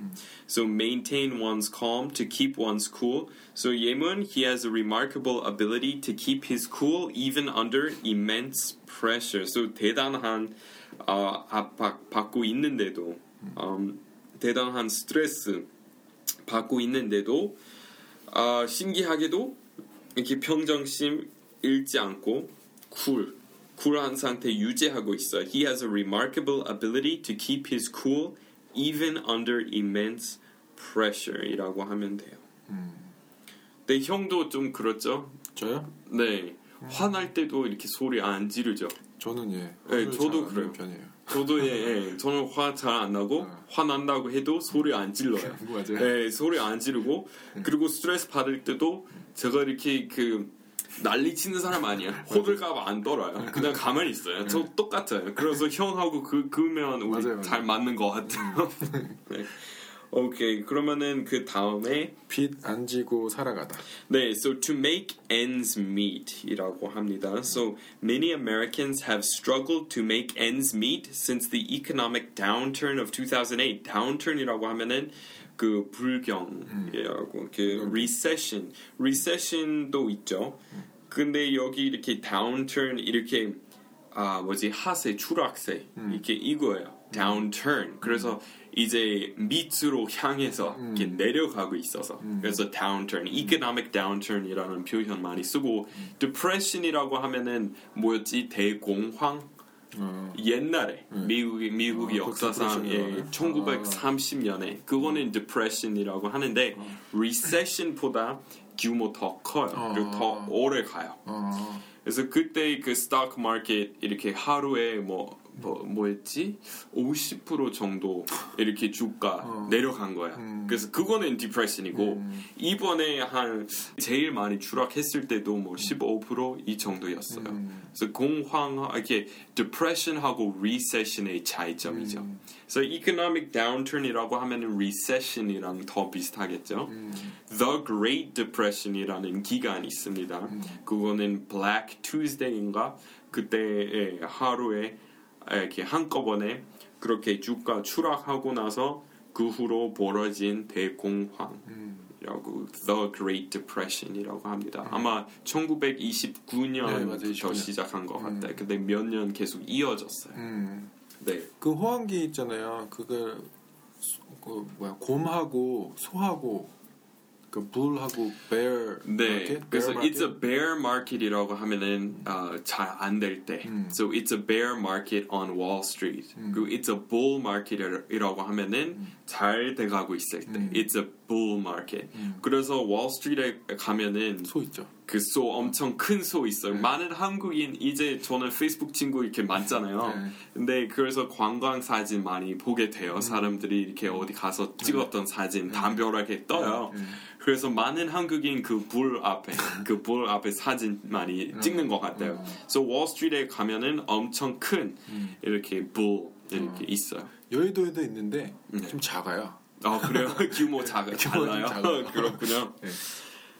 S1: so maintain one's calm, to keep one's cool. So 예문, he has a remarkable ability to keep his cool even under immense pressure. So 대단한 어, 압박 받고 있는데도, 음, 대단한 스트레스 받고 있는데도 아, 신기하게도 이렇게 평정심 잃지 않고 쿨, 쿨한 상태 유지하고 있어요. He has a remarkable ability to keep his cool even under immense pressure이라고 하면 돼요. 네, 형도 좀 그렇죠?
S2: 저요?
S1: 네, 화날 때도 이렇게 소리 안 지르죠.
S2: 저는 예.
S1: 네, 저도 그래요.
S2: 편이에요.
S1: 저도 예, 예, 저는 화 잘 안 나고
S2: 어.
S1: 화 난다고 해도 소리 안 질러요. 네, 소리 안 지르고 그리고 스트레스 받을 때도 제가 이렇게 그 난리 치는 사람 아니야. 호들갑 안 떨어요. 그냥 가만히 있어요. 저 똑같아요. 그래서 형하고 그 그면 우리
S2: 맞아요, 맞아요.
S1: 잘 맞는 것 같아요. 네. 오케이 그러면은 그 다음에
S2: 빚 안 지고 살아가다.
S1: 네, so to make ends meet이라고 합니다. So many Americans have struggled to make ends meet since the economic downturn of 2008. downturn이라고 하면은 그 불경이라고 그 recession, recession도 있죠. 근데 여기 이렇게 downturn 이렇게 아 뭐지 하세 추락세 이렇게 이거예요. Downturn. 그래서 이제 밑으로 향해서 이렇게 내려가고 있어서 그래서 downturn, economic downturn이라는 표현 많이 쓰고 depression이라고 하면은 뭐였지? 대공황?
S2: 어,
S1: 옛날에 미국이 미국이
S2: 어, 그
S1: 역사상 예,
S2: depression이라고요?
S1: 1930년에 그거는 depression이라고 하는데 recession보다 규모 더 커요. 그리고 더 오래 가요.
S2: 어,
S1: 그래서 그때 그 스토크 마켓 이렇게 하루에 뭐, 뭐 뭐였지? 50% 정도 이렇게 주가 내려간 거야. 그래서 그거는 디프레션이고 이번에 한 제일 많이 추락했을 때도 뭐 15%이 정도였어요. 그래서 공황 이렇게 디프레션하고 리세션의 차이점이죠. 그래서 economic downturn이라고 하면은 recession이랑 더 비슷하겠죠. The Great Depression이라는 기간이 있습니다. 그거는 Black Tuesday인가 그때 하루에 이렇게 한꺼번에 그렇게 주가 추락하고 나서 그 후로 벌어진 대공황이라고 The Great Depression이라고 합니다. 아마 1929년부터
S2: 네, 맞아요, 29년.
S1: 시작한 것 같아요. 근데 몇 년 계속 이어졌어요.
S2: 음.
S1: 네.
S2: 그 호황기 있잖아요. 그걸 소- 그 뭐야 곰하고 소하고 그 불하고 bear
S1: 네,
S2: market?
S1: 그래서
S2: bear
S1: it's a bear market이라고 하면은 어, 잘 안 될 때, so it's a bear market on Wall Street. 그리고 it's a bull market이라고 하면은 잘 돼가고 있을 때, it's a bull market. 그래서 월스트리트에 가면은
S2: 소 있죠.
S1: 그 소 엄청 큰 소 있어요. 많은 한국인 이제 저는 페이스북 친구 이렇게 많잖아요.
S2: 네.
S1: 근데 그래서 관광 사진 많이 보게 돼요. 사람들이 이렇게 어디 가서 찍었던 사진 담벼락에 떠요. 그래서 많은 한국인 그 불 앞에 그 불 앞에 사진 많이 찍는 것 같아요. 그래서 월스트리트에 가면은 엄청 큰 이렇게 불 이렇게 있어요.
S2: 여의도에도 있는데
S1: 네.
S2: 좀 작아요.
S1: 아 그래요? 규모 작아 달라요?
S2: 작아요.
S1: 그렇군요.
S2: 네.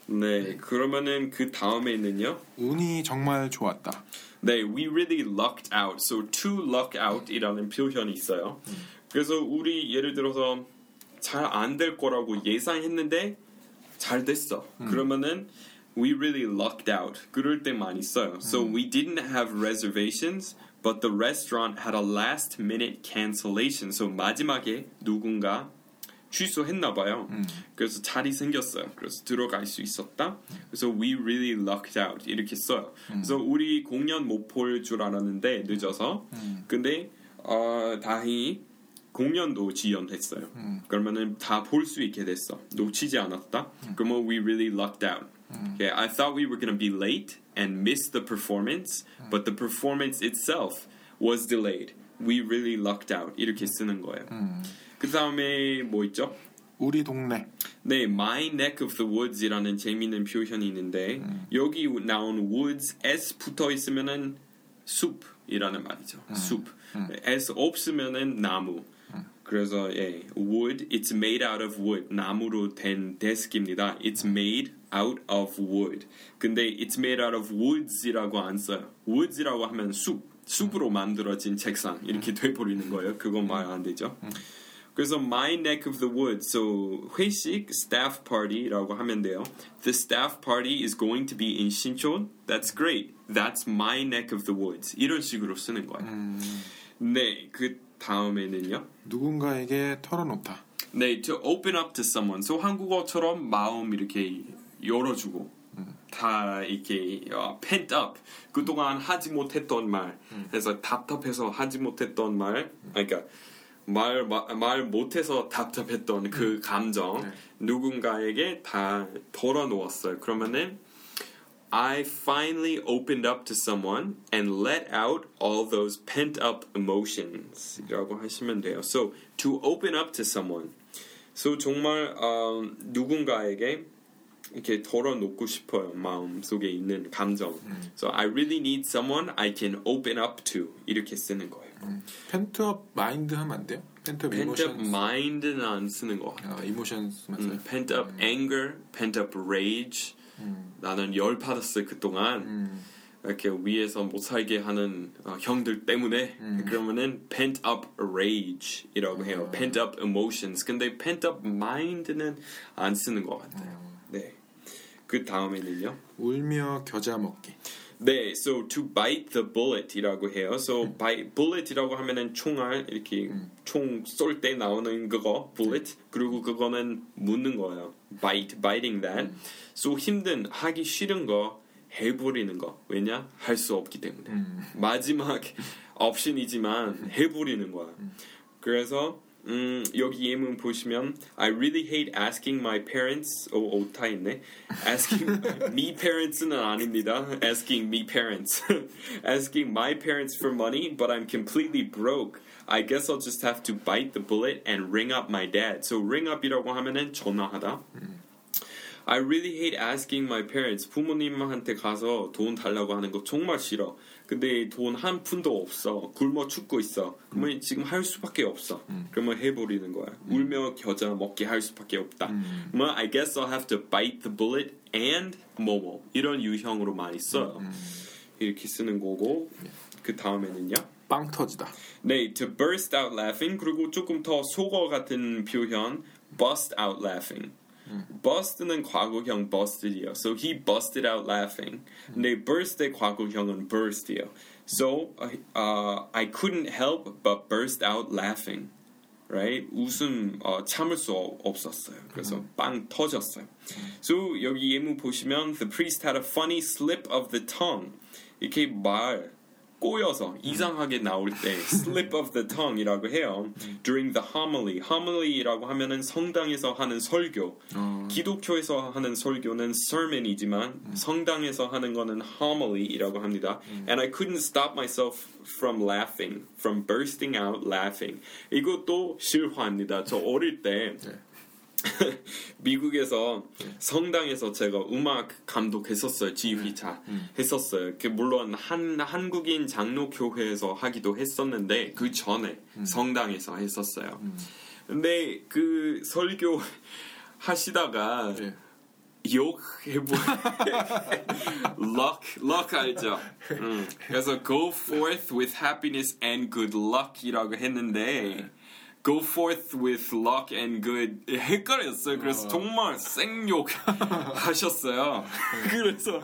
S1: 네, 그러면은 그 다음에는요.
S2: 운이 정말 좋았다.
S1: 네, we really lucked out. So to luck out이라는 표현이 있어요. 그래서 우리 예를 들어서 잘 안 될 거라고 예상했는데 잘 됐어. 그러면은 we really lucked out. 그럴 때 많이 써요. So we didn't have reservations, but the restaurant had a last minute cancellation. So 마지막에 누군가 취소했나 봐요. 그래서 자리 생겼어요. 그래서 들어갈 수 있었다. 그래서 we really lucked out 이렇게 써요. 그래서 우리 공연 못 볼 줄 알았는데 늦어서. 근데 어, 다행히 공연도 지연했어요. 그러면은 다 볼 수 있게 됐어. 놓치지 않았다. 그러면 we really lucked out. Okay, I thought we were gonna be late and miss the performance, but the performance itself was delayed. We really lucked out. 이렇게 쓰는 거예요. 그 다음에 뭐 있죠?
S2: 우리 동네.
S1: 네, My Neck of the Woods이라는 재미있는 표현이 있는데 여기 나온 woods s 붙어 있으면은 숲이라는 말이죠. 숲. s 없으면은 나무. 그래서 예, wood it's made out of wood. 나무로 된 데스크입니다. It's made out of wood. 근데 it's made out of woods이라고 안 써요. woods이라고 하면 숲. 숲으로 만들어진 책상 이렇게 돼 버리는 거예요. 그건 말 안 되죠. 그래서 my neck of the woods. So 회식 staff party라고 하면 돼요. The staff party is going to be in 신촌. That's great. That's my neck of the woods. 이런 식으로 쓰는 거예요. 네, 그 다음에는요.
S2: 누군가에게 털어놓다.
S1: 네, to open up to someone. So 한국어처럼 마음 이렇게 열어주고 다 이렇게 어, pent up. 그동안 하지 못했던 말. 그래서 답답해서 하지 못했던 말. 그러니까 말, 말, 말 못해서 답답했던 그 감정 누군가에게 다 털어놓았어요. 그러면은 I finally opened up to someone and let out all those pent up emotions. 라고 하시면 돼요. So, to open up to someone. So, 정말 어, 누군가에게 이렇게 털어놓고 싶어요. 마음 속에 있는 감정. So, I really need someone I can open up to. 이렇게 쓰는 거예요.
S2: 펜트업 마인드 하면 안 돼요? 펜트업
S1: pent up
S2: 이모션.
S1: mind는 안 쓰는 것 같아요.
S2: 아, 이모션스만 써요.
S1: 음, pent up anger, pent up rage. 나는 열 받았어요 그동안 이렇게 위에서 못 살게 하는 어, 형들 때문에 그러면은 pent up rage이라고 해요. pent up emotions. 근데 pent up mind는 안 쓰는 것 같아요. 네. 그 다음에는요.
S2: 울며 겨자 먹기.
S1: 네, so to bite the bullet이라고 해요. So bite bullet이라고 하면은 총알 이렇게 총쏠 때 나오는 그거 bullet. 그리고 그거는 묻는 거예요. bite, biting that. So 힘든 하기 싫은 거 해버리는 거. 왜냐? 할 수 없기 때문에. 마지막 옵션이지만 해버리는 거야. 그래서 음, 여기 예문 보시면 I really hate asking my parents 오, 오타 있네 asking me parents는 아닙니다 asking me parents asking my parents for money but I'm completely broke I guess I'll just have to bite the bullet and ring up my dad so ring up이라고 하면은 전화하다 I really hate asking my parents. 부모님한테 가서 돈 달라고 하는 거 정말 싫어. 근데 돈 한 푼도 없어. 굶어 죽고 있어. 그러면 지금 할 수밖에 없어. 그러면 해버리는 거야. 울며 겨자 먹게 할 수밖에 없다. 그러면 I guess I'll have to bite the bullet and 뭐뭐 이런 유형으로 많이 써요. 이렇게 쓰는 거고 그 다음에는요.
S2: 빵 터지다.
S1: 네, to burst out laughing 그리고 조금 더 속어 같은 표현 bust out laughing. bust는 과거형 busted이요. So he busted out laughing. 근데 burst의 과거형은 burst이요. So uh, I couldn't help but burst out laughing. Right? 웃음 어, 참을 수 없었어요. 그래서 빵 터졌어요. So 여기 예문 보시면 the priest had a funny slip of the tongue. 이렇게 말 꼬여서 이상하게 나올 때 slip of the tongue이라고 해요. During the homily, homily라고 하면은 성당에서 하는 설교. 기독교에서 하는 설교는 sermon이지만 성당에서 하는 거는 homily이라고 합니다. And I couldn't stop myself from laughing, from bursting out laughing. 이것도 실화입니다. 저 어릴 때 미국에서 성당에서 제가 음악 감독했었어요. 지휘자 했었어요. 그 물론 한 한국인 장로 교회에서 하기도 했었는데 그 전에 성당에서 했었어요. 근데 그 설교 하시다가
S2: 예.
S1: 욕 해보 luck luck 알죠? 음, 그래서 go forth with happiness and good luck이라고 했는데 go forth with luck and good 헷갈렸어요. 그래서 정말 생욕 하셨어요. 그래서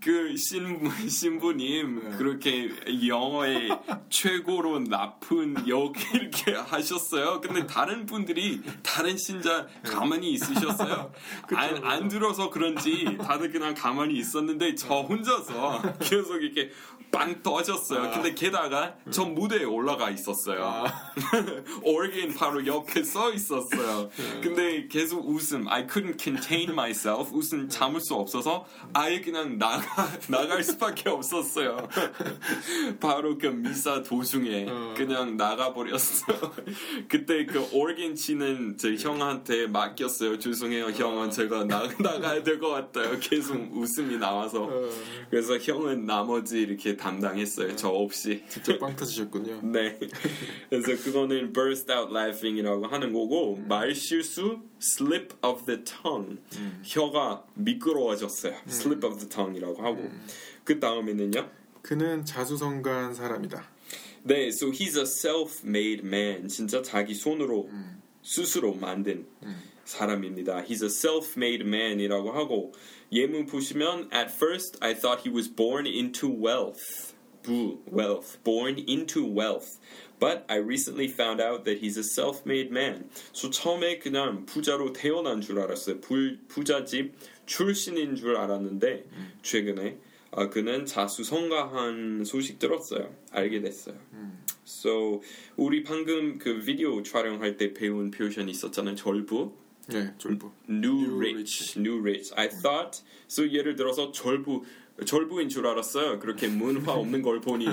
S1: 그 신부, 신부님 그렇게 영어의 최고로 나쁜 욕 이렇게 하셨어요. 근데 다른 분들이 다른 신자 가만히 있으셨어요. 안, 안 들어서 그런지 다들 그냥 가만히 있었는데 저 혼자서 계속 이렇게 빵 터졌어요. 근데 게다가 저 무대에 올라가 있었어요. 오르긴 바로 옆에 서 있었어요. 근데 계속 웃음. I couldn't contain myself. 웃음 참을 수 없어서 아예 그냥 나가 나갈 수밖에 없었어요. 바로 그 미사 도중에 그냥 나가 버렸어요. 그때 그 오르긴 치는 제 형한테 맡겼어요. 죄송해요, 형은 제가 나 나가야 될 것 같아요. 계속 웃음이 나와서. 그래서 형은 나머지 이렇게 담당했어요. 저 없이.
S2: 진짜 빵 터지셨군요.
S1: 네. 그래서 그거는 burst out laughing이라고 하는 거고 말 실수 slip of the tongue. 혀가 미끄러워졌어요. slip of the tongue이라고 하고. 그 다음에는요.
S2: 그는 자수성가한 사람이다.
S1: 네, so he's a self-made man. 진짜 자기 손으로 스스로 만든 사람입니다. He's a self-made man이라고 하고 예문 보시면 at first I thought he was born into wealth. 부, wealth. Born into wealth. But I recently found out that he's a self-made man. So 처음에 그냥 부자로 태어난 줄 알았어요. 불, 부잣집 출신인 줄 알았는데 최근에 아, 그는 자수성가한 소식 들었어요. 알게 됐어요. So 우리 방금 그 비디오 촬영할 때 배운 표현이 있었잖아요. 절부.
S2: 예, 졸부.
S1: New,
S2: New
S1: rich, new rich. I thought. So 예를 들어서 절부 절부인 줄 알았어요. 그렇게 문화 없는 걸 보니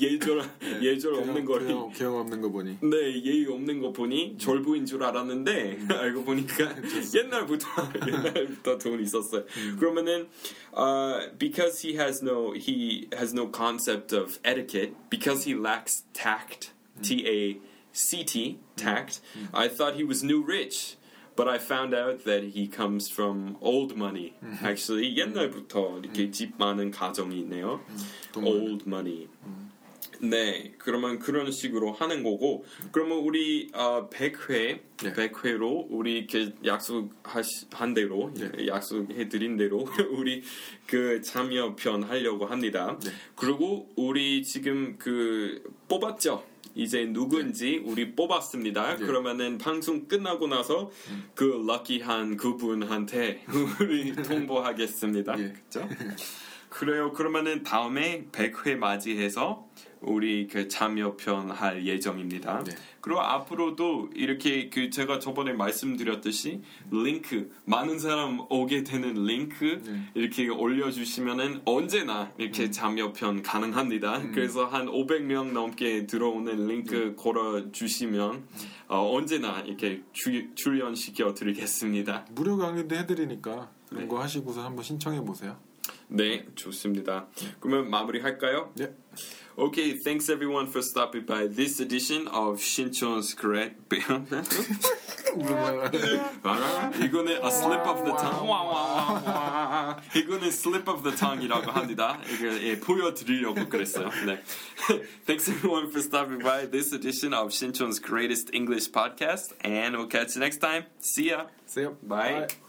S1: 예절 예절 없는 걸.
S2: 교양, 교양 없는 거 보니.
S1: 네, 예의 없는 거 보니 절부인 줄 알았는데 알고 보니까 옛날부터 옛날부터 돈 있었어요. 그러면은 uh, because he has no he has no concept of etiquette because he lacks tact T A C T tact I thought he was new rich but I found out that he comes from old money actually 옛날부터 이렇게 집 많은 가정이 있네요
S2: 돈
S1: old money 네, 그러면 그런 식으로 하는 거고, 그러면 우리 어, 100회,
S2: 네.
S1: 100회로 우리 이렇게 약속한 대로,
S2: 네.
S1: 약속해 드린 대로 우리 그 참여편 하려고 합니다.
S2: 네.
S1: 그리고 우리 지금 그 뽑았죠. 이제 누군지 우리 뽑았습니다.
S2: 네.
S1: 그러면은 방송 끝나고 나서 그 럭키한 그분한테 우리 통보하겠습니다.
S2: 예.
S1: 그렇죠? 그래요. 그러면은 다음에 100회 맞이해서 우리 그 참여편 할 예정입니다.
S2: 네.
S1: 그리고 앞으로도 이렇게 그 제가 저번에 말씀드렸듯이 링크 많은 사람 오게 되는 링크
S2: 네.
S1: 이렇게 올려주시면은 언제나 이렇게 참여편 가능합니다. 그래서 한 500명 넘게 들어오는 링크 걸어 주시면 어, 언제나 이렇게 주- 출연시켜 드리겠습니다.
S2: 무료 강의도 해드리니까 그런
S1: 네.
S2: 거 하시고서 한번 신청해 보세요.
S1: 네, 좋습니다. 그러면 마무리할까요?
S2: 네.
S1: Okay, thanks everyone for stopping by this edition of Shinchon's Correct. 이거는 a slip of the tongue. 와, 와, 와, 와. 이거는 slip of the tongue이라고 합니다. 이게 예, 보여드리려고 그랬어요. 네. Thanks everyone for stopping by this edition of Shinchon's greatest English podcast, and we'll catch you next time. See ya.
S2: See you.
S1: Bye.
S2: Bye.